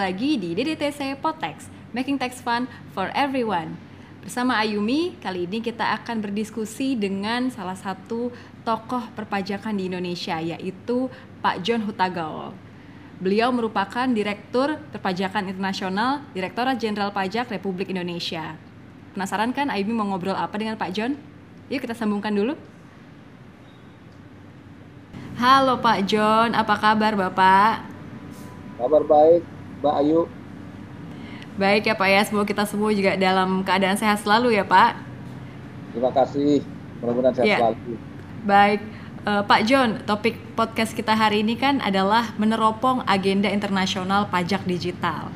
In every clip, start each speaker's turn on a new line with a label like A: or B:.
A: lagi di DDTC Potex, Making Tax Fun for Everyone. Bersama Ayumi, kali ini kita akan berdiskusi dengan salah satu tokoh perpajakan di Indonesia, yaitu Pak John Hutagawa. Beliau merupakan Direktur Perpajakan Internasional, Direktorat Jenderal Pajak Republik Indonesia. Penasaran kan Ayumi mau ngobrol apa dengan Pak John? Yuk kita sambungkan dulu. Halo Pak John, apa kabar Bapak?
B: Kabar baik, Mbak Ayu.
A: Baik ya Pak ya, semoga kita semua juga dalam keadaan sehat selalu ya Pak.
B: Terima kasih, mudah-mudahan sehat
A: Ya.
B: selalu.
A: Baik, Eh, Pak John, topik podcast kita hari ini kan adalah meneropong agenda internasional pajak digital.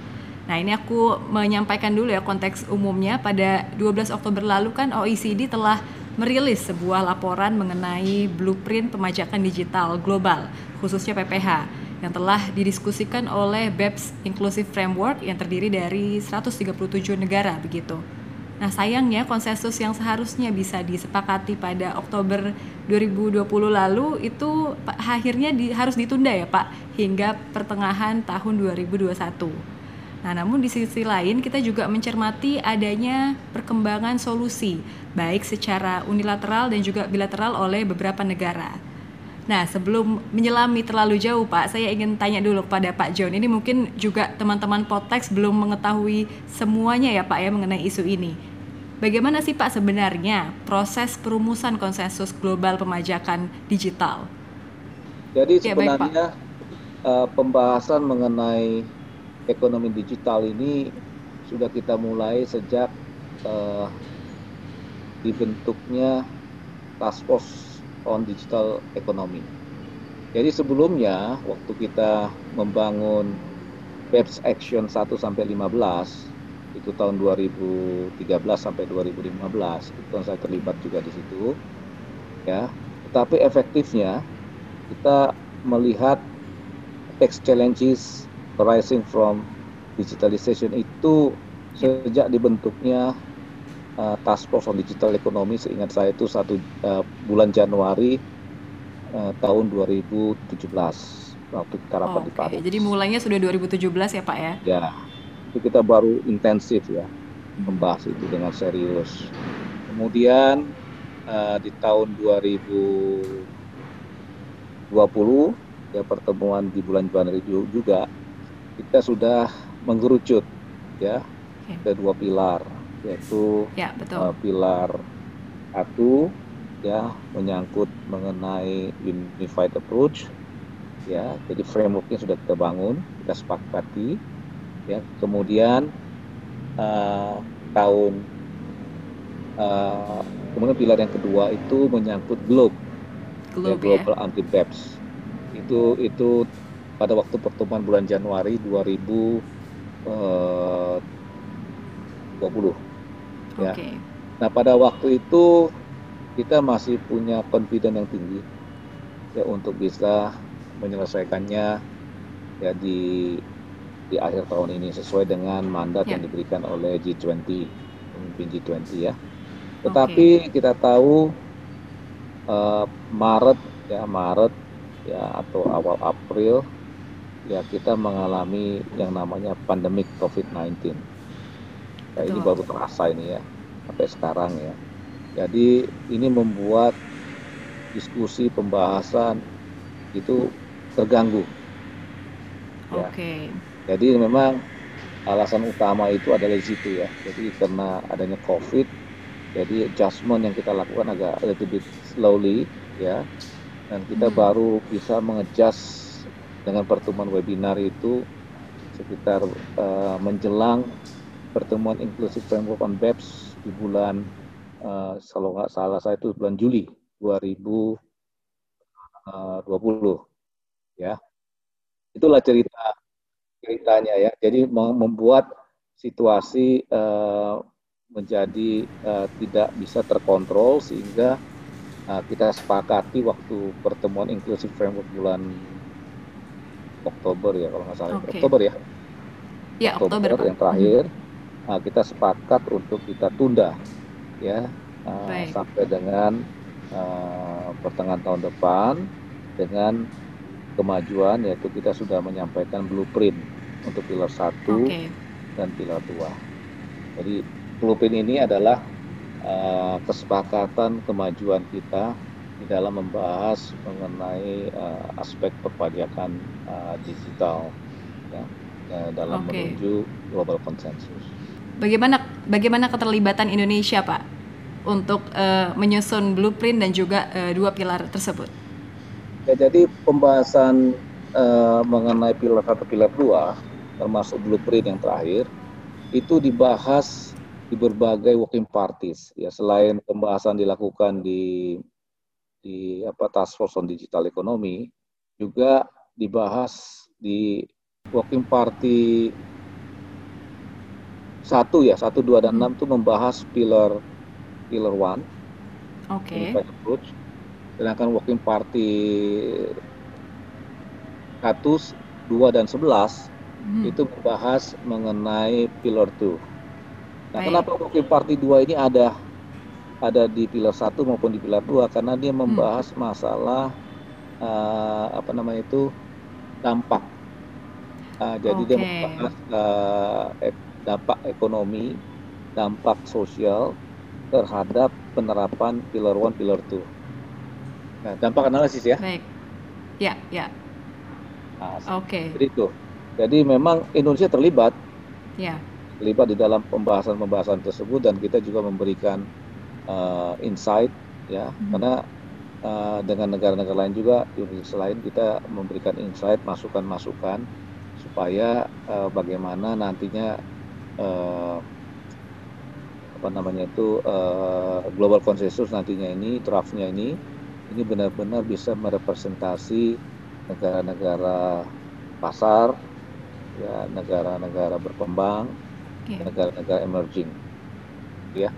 A: Nah ini aku menyampaikan dulu ya konteks umumnya pada 12 Oktober lalu kan OECD telah merilis sebuah laporan mengenai blueprint pemajakan digital global khususnya PPH yang telah didiskusikan oleh BEPS Inclusive Framework yang terdiri dari 137 negara begitu. Nah sayangnya konsensus yang seharusnya bisa disepakati pada Oktober 2020 lalu itu akhirnya di- harus ditunda ya Pak hingga pertengahan tahun 2021. Nah, namun di sisi lain kita juga mencermati adanya perkembangan solusi baik secara unilateral dan juga bilateral oleh beberapa negara. Nah, sebelum menyelami terlalu jauh, Pak, saya ingin tanya dulu kepada Pak John. Ini mungkin juga teman-teman Potex belum mengetahui semuanya ya, Pak, ya mengenai isu ini. Bagaimana sih, Pak, sebenarnya proses perumusan konsensus global pemajakan digital?
B: Jadi
A: Ya, baik,
B: sebenarnya eh, pembahasan mengenai ekonomi digital ini sudah kita mulai sejak eh, dibentuknya Task Force on Digital Economy. Jadi sebelumnya waktu kita membangun BEPS Action 1 sampai 15 itu tahun 2013 sampai 2015 itu kan saya terlibat juga di situ ya tetapi efektifnya kita melihat tax challenges arising from digitalization itu sejak dibentuknya uh, Task Force on Digital Economy seingat saya itu satu uh, bulan Januari uh, tahun 2017 waktu kita rapat di
A: Oke,
B: Paris.
A: jadi mulainya sudah 2017 ya, Pak ya?
B: Ya, itu kita baru intensif ya membahas itu dengan serius. Kemudian eh, di tahun 2020 ya pertemuan di bulan Januari ju- juga kita sudah mengerucut ya
A: Oke.
B: ke dua pilar yaitu
A: Ya, betul.
B: uh, pilar satu ya menyangkut mengenai unified approach ya jadi frameworknya sudah kita bangun kita sepakati ya kemudian uh, tahun uh, kemudian pilar yang kedua itu menyangkut globe ya,
A: Globe ya.
B: global anti BEPS itu itu pada waktu pertemuan bulan Januari 2020 ya. Nah, pada waktu itu kita masih punya confidence yang tinggi ya untuk bisa menyelesaikannya ya di di akhir tahun ini sesuai dengan mandat
A: Ya.
B: yang diberikan oleh G20 pemimpin G20 ya. Tetapi kita tahu eh, Maret ya Maret ya atau awal April ya kita mengalami yang namanya pandemik COVID-19. Ya, ini baru terasa ini ya sampai sekarang ya. Jadi ini membuat diskusi pembahasan itu terganggu. Ya.
A: Oke.
B: Jadi memang alasan utama itu adalah di situ ya. Jadi karena adanya COVID, jadi adjustment yang kita lakukan agak little bit slowly ya. Dan kita
A: Hmm.
B: baru bisa mengejas dengan pertemuan webinar itu sekitar eh, menjelang pertemuan inklusif framework on BEPS di bulan eh, kalau nggak salah saya itu bulan Juli 2020 ya. Itulah cerita ceritanya ya. Jadi mem- membuat situasi eh, menjadi eh, tidak bisa terkontrol sehingga eh, kita sepakati waktu pertemuan inklusif framework bulan Oktober ya kalau nggak salah
A: Oke.
B: Oktober ya
A: Ya, Oktober, Pak.
B: yang terakhir nah, kita sepakat untuk kita tunda ya uh,
A: Baik.
B: sampai dengan uh, pertengahan tahun depan dengan kemajuan yaitu kita sudah menyampaikan blueprint untuk pilar satu okay. dan pilar dua. Jadi blueprint ini adalah uh, kesepakatan kemajuan kita di dalam membahas mengenai uh, aspek perpajakan uh, digital ya, uh, dalam okay. menuju global consensus.
A: Bagaimana bagaimana keterlibatan Indonesia, Pak, untuk uh, menyusun blueprint dan juga uh, dua pilar tersebut?
B: Ya, jadi pembahasan uh, mengenai pilar satu pilar dua, termasuk blueprint yang terakhir, itu dibahas di berbagai working parties. Ya, selain pembahasan dilakukan di di apa task force on digital economy, juga dibahas di working party satu ya satu dua dan enam itu membahas pilar pilar one
A: oke okay. approach
B: sedangkan working party satu dua dan sebelas hmm. itu membahas mengenai pilar two nah Baik. kenapa working party dua ini ada ada di pilar satu maupun di pilar dua karena dia membahas hmm. masalah uh, apa namanya itu dampak uh, jadi okay. dia membahas uh, dampak ekonomi, dampak sosial terhadap penerapan Pilar One, Pilar Two. Nah, dampak analisis ya.
A: Baik. Ya, ya.
B: Nah, Oke. Okay. Jadi itu. Jadi memang Indonesia terlibat. Ya. Terlibat di dalam pembahasan-pembahasan tersebut dan kita juga memberikan uh, insight ya, hmm. karena uh, dengan negara-negara lain juga Indonesia lain kita memberikan insight, masukan-masukan supaya uh, bagaimana nantinya uh, apa namanya itu uh, global consensus nantinya ini draftnya ini ini benar-benar bisa merepresentasi negara-negara pasar ya negara-negara berkembang negara-negara emerging. Ya.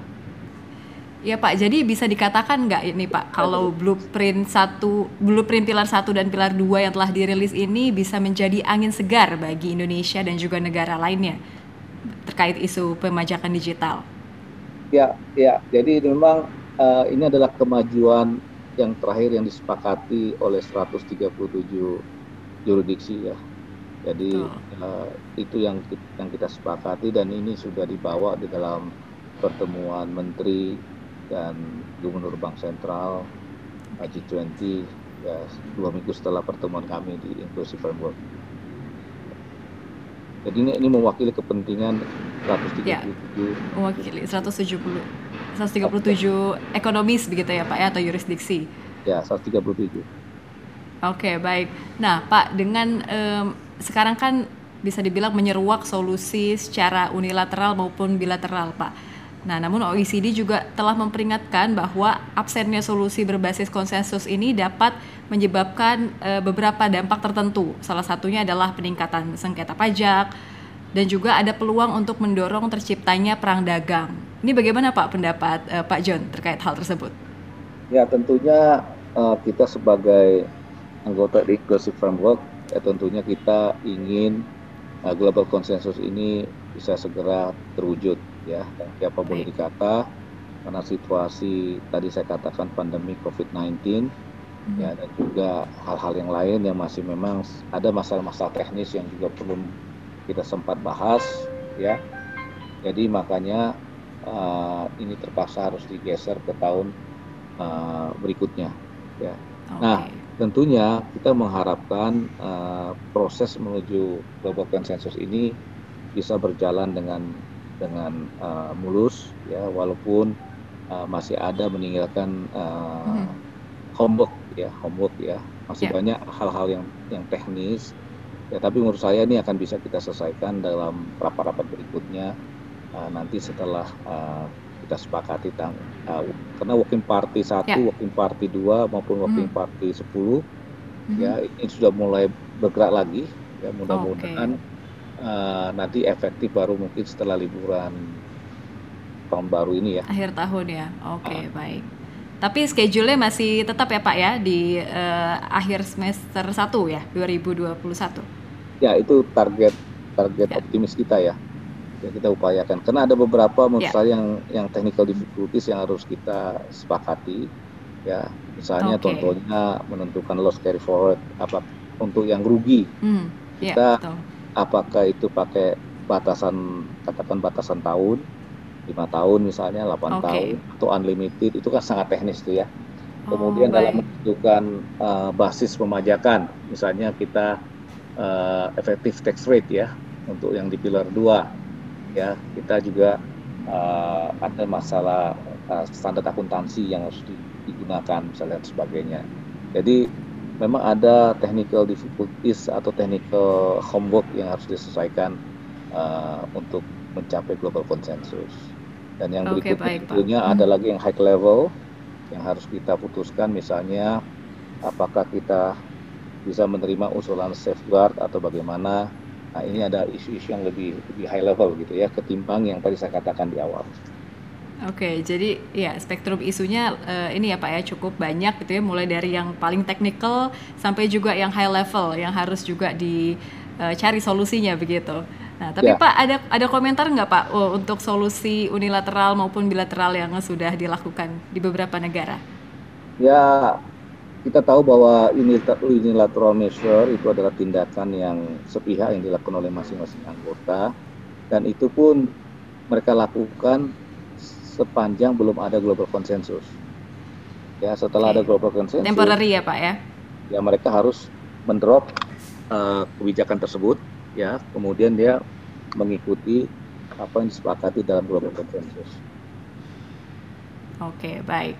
A: Ya Pak, jadi bisa dikatakan nggak ini Pak, kalau blueprint satu, blueprint pilar satu dan pilar dua yang telah dirilis ini bisa menjadi angin segar bagi Indonesia dan juga negara lainnya terkait isu pemajakan digital?
B: Ya, ya. Jadi memang uh, ini adalah kemajuan yang terakhir yang disepakati oleh 137 jurisdiksi ya. Jadi uh, itu yang yang kita sepakati dan ini sudah dibawa di dalam pertemuan menteri dan gubernur bank sentral G20 ya dua minggu setelah pertemuan kami di Inclusive Framework. Jadi ini, ini mewakili kepentingan 137 ya,
A: mewakili 170 137 ekonomis begitu ya Pak ya atau yurisdiksi.
B: Ya, 137.
A: Oke, baik. Nah, Pak, dengan um, sekarang kan bisa dibilang menyeruak solusi secara unilateral maupun bilateral, Pak. Nah, namun OECD juga telah memperingatkan bahwa absennya solusi berbasis konsensus ini dapat menyebabkan e, beberapa dampak tertentu. Salah satunya adalah peningkatan sengketa pajak dan juga ada peluang untuk mendorong terciptanya perang dagang. Ini bagaimana Pak pendapat e, Pak John terkait hal tersebut?
B: Ya, tentunya e, kita sebagai anggota di Inclusive Framework ya tentunya kita ingin uh, global konsensus ini bisa segera terwujud ya dan siapa boleh dikata karena situasi tadi saya katakan pandemi COVID-19 hmm. Ya dan juga hal-hal yang lain yang masih memang ada masalah-masalah teknis yang juga perlu kita sempat bahas ya jadi makanya uh, ini terpaksa harus digeser ke tahun uh, berikutnya ya okay. nah tentunya kita mengharapkan uh, proses menuju global consensus ini bisa berjalan dengan dengan uh, mulus ya walaupun uh, masih ada meninggalkan uh, hmm. homework ya homework ya masih yeah. banyak hal-hal yang yang teknis ya tapi menurut saya ini akan bisa kita selesaikan dalam rapat-rapat berikutnya uh, nanti setelah uh, kita sepakati tang uh, karena working party satu yeah. working party dua maupun working hmm. party sepuluh hmm. ya ini sudah mulai bergerak lagi ya mudah-mudahan okay uh, nanti efektif baru mungkin setelah liburan tahun baru ini ya.
A: Akhir tahun ya, oke okay, uh. baik. Tapi schedule-nya masih tetap ya Pak ya di uh, akhir semester 1 ya 2021.
B: Ya itu target target ya. optimis kita ya yang kita upayakan. Karena ada beberapa menurut ya. saya yang yang technical difficulties yang harus kita sepakati ya. Misalnya okay. contohnya menentukan loss carry forward apa untuk yang rugi. Hmm. Ya, kita betul apakah itu pakai batasan katakan batasan tahun lima tahun misalnya 8 okay. tahun atau unlimited itu kan sangat teknis tuh ya kemudian oh, dalam menentukan uh, basis pemajakan misalnya kita uh, efektif tax rate ya untuk yang di pilar 2 ya kita juga uh, ada masalah uh, standar akuntansi yang harus digunakan misalnya dan sebagainya jadi memang ada technical difficulties atau technical homework yang harus diselesaikan uh, untuk mencapai global consensus. Dan yang okay, berikutnya tentunya hmm. ada lagi yang high level yang harus kita putuskan misalnya apakah kita bisa menerima usulan safeguard atau bagaimana. Nah, ini ada isu-isu yang lebih lebih high level gitu ya ketimbang yang tadi saya katakan di awal.
A: Oke, jadi ya spektrum isunya uh, ini ya Pak ya cukup banyak gitu ya, mulai dari yang paling teknikal sampai juga yang high level yang harus juga dicari uh, solusinya begitu. Nah, tapi ya. Pak ada ada komentar nggak Pak oh, untuk solusi unilateral maupun bilateral yang sudah dilakukan di beberapa negara?
B: Ya, kita tahu bahwa unilateral measure itu adalah tindakan yang sepihak yang dilakukan oleh masing-masing anggota dan itu pun mereka lakukan sepanjang belum ada global consensus. Ya, setelah okay. ada global consensus.
A: Temporary ya, Pak ya.
B: Ya, mereka harus mendrop uh, kebijakan tersebut ya, kemudian dia mengikuti apa yang disepakati dalam global consensus.
A: Oke, okay, baik.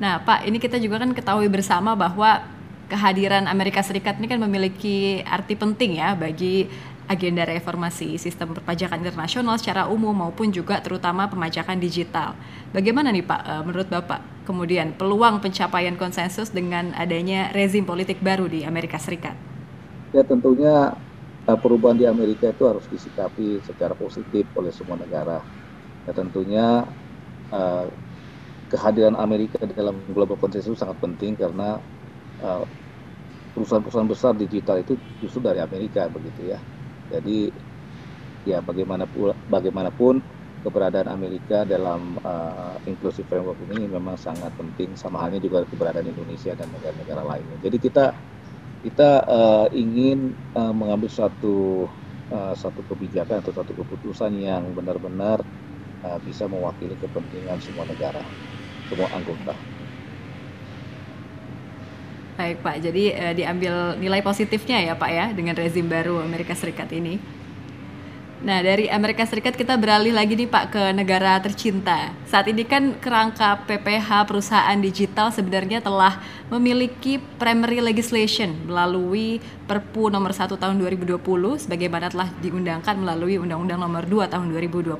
A: Nah, Pak, ini kita juga kan ketahui bersama bahwa kehadiran Amerika Serikat ini kan memiliki arti penting ya bagi agenda reformasi sistem perpajakan internasional secara umum maupun juga terutama pemajakan digital. Bagaimana nih Pak, eh, menurut Bapak, kemudian peluang pencapaian konsensus dengan adanya rezim politik baru di Amerika Serikat?
B: Ya tentunya perubahan di Amerika itu harus disikapi secara positif oleh semua negara. Ya tentunya uh, kehadiran Amerika dalam global konsensus sangat penting karena perusahaan-perusahaan besar digital itu justru dari Amerika begitu ya jadi ya bagaimanapun bagaimanapun keberadaan Amerika dalam uh, inclusive framework ini memang sangat penting sama halnya juga keberadaan Indonesia dan negara-negara lainnya. Jadi kita kita uh, ingin uh, mengambil satu uh, satu kebijakan atau satu keputusan yang benar-benar uh, bisa mewakili kepentingan semua negara, semua anggota.
A: Baik Pak, jadi uh, diambil nilai positifnya ya Pak ya dengan rezim baru Amerika Serikat ini. Nah dari Amerika Serikat kita beralih lagi nih Pak ke negara tercinta. Saat ini kan kerangka PPH perusahaan digital sebenarnya telah memiliki primary legislation melalui Perpu nomor 1 tahun 2020 sebagaimana telah diundangkan melalui Undang-Undang nomor 2 tahun 2020.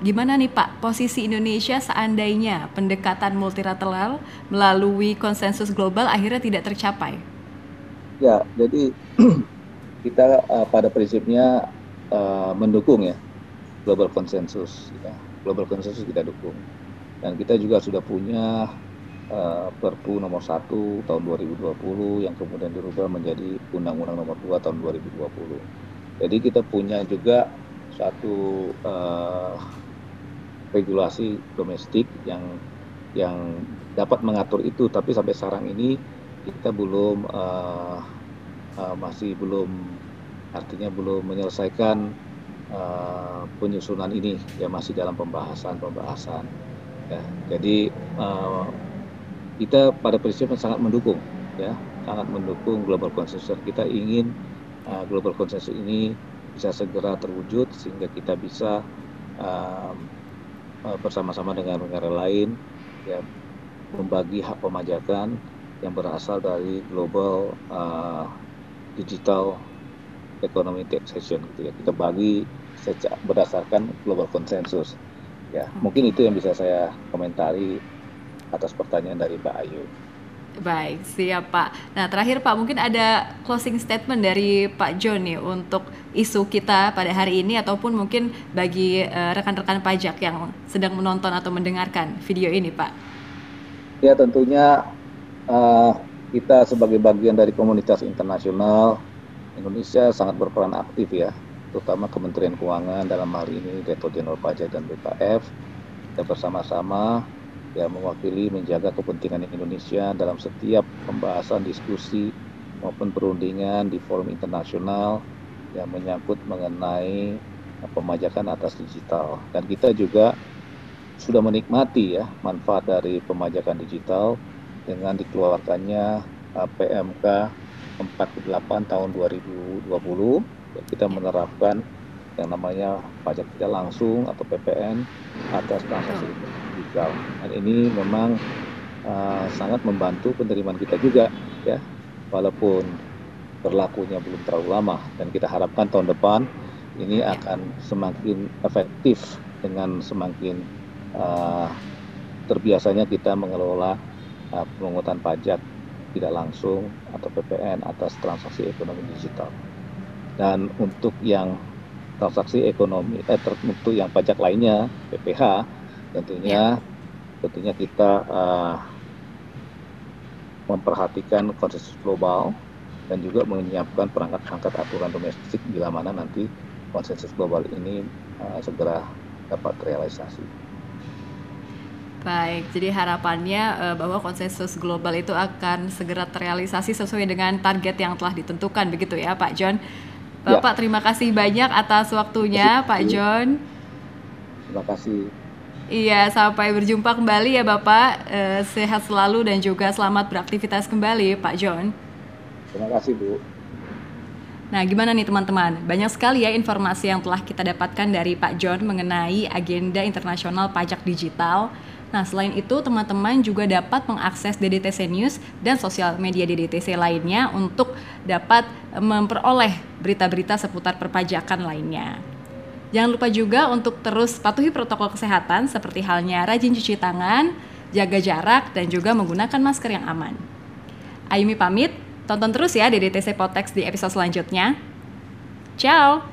A: Gimana nih Pak posisi Indonesia seandainya pendekatan multilateral melalui konsensus global akhirnya tidak tercapai?
B: Ya, jadi kita uh, pada prinsipnya uh, mendukung ya global konsensus. Ya. Global konsensus kita dukung. Dan kita juga sudah punya uh, Perpu nomor 1 tahun 2020 yang kemudian dirubah menjadi Undang-Undang nomor 2 tahun 2020. Jadi kita punya juga satu uh, regulasi domestik yang yang dapat mengatur itu tapi sampai sekarang ini kita belum uh, uh, masih belum artinya belum menyelesaikan uh, penyusunan ini ya masih dalam pembahasan pembahasan. Ya jadi uh, kita pada prinsipnya sangat mendukung ya. Sangat mendukung global consensus. Kita ingin uh, global consensus ini bisa segera terwujud sehingga kita bisa bersama-sama dengan negara lain ya membagi hak pemajakan yang berasal dari global uh, digital economy taxation gitu ya kita bagi sejak berdasarkan global consensus ya hmm. mungkin itu yang bisa saya komentari atas pertanyaan dari Pak Ayu.
A: Baik, siap Pak. Nah, terakhir Pak, mungkin ada closing statement dari Pak John nih untuk isu kita pada hari ini ataupun mungkin bagi eh, rekan-rekan uh, pajak yang sedang menonton atau mendengarkan video ini, Pak.
B: Ya, tentunya uh, kita sebagai bagian dari komunitas internasional Indonesia sangat berperan aktif ya, terutama Kementerian Keuangan dalam hal ini Direktur Jenderal Pajak dan BPF. Kita bersama-sama ya mewakili menjaga kepentingan Indonesia dalam setiap pembahasan diskusi maupun perundingan di forum internasional yang menyangkut mengenai pemajakan atas digital dan kita juga sudah menikmati ya manfaat dari pemajakan digital dengan dikeluarkannya uh, PMK 48 tahun 2020 kita menerapkan yang namanya pajak tidak langsung atau PPN atas transaksi digital. Dan ini memang uh, sangat membantu penerimaan kita juga ya. Walaupun berlakunya belum terlalu lama dan kita harapkan tahun depan ini akan semakin efektif dengan semakin uh, terbiasanya kita mengelola uh, pemungutan pajak tidak langsung atau PPN atas transaksi ekonomi digital. Dan untuk yang transaksi ekonomi eh untuk yang pajak lainnya PPH tentunya ya. tentunya kita uh, memperhatikan konsensus global dan juga menyiapkan perangkat-perangkat aturan domestik bila mana nanti konsensus global ini uh, segera dapat terrealisasi.
A: Baik, jadi harapannya uh, bahwa konsensus global itu akan segera terrealisasi sesuai dengan target yang telah ditentukan begitu ya Pak John. Ya. Bapak ya. terima kasih banyak atas waktunya Pak John.
B: Terima kasih.
A: Iya, sampai berjumpa kembali ya Bapak. Uh, sehat selalu dan juga selamat beraktivitas kembali Pak John.
B: Terima kasih Bu.
A: Nah, gimana nih teman-teman? Banyak sekali ya informasi yang telah kita dapatkan dari Pak John mengenai agenda internasional pajak digital Nah, selain itu teman-teman juga dapat mengakses DDTC News dan sosial media DDTC lainnya untuk dapat memperoleh berita-berita seputar perpajakan lainnya. Jangan lupa juga untuk terus patuhi protokol kesehatan seperti halnya rajin cuci tangan, jaga jarak, dan juga menggunakan masker yang aman. Ayumi pamit, tonton terus ya DDTC Potex di episode selanjutnya. Ciao!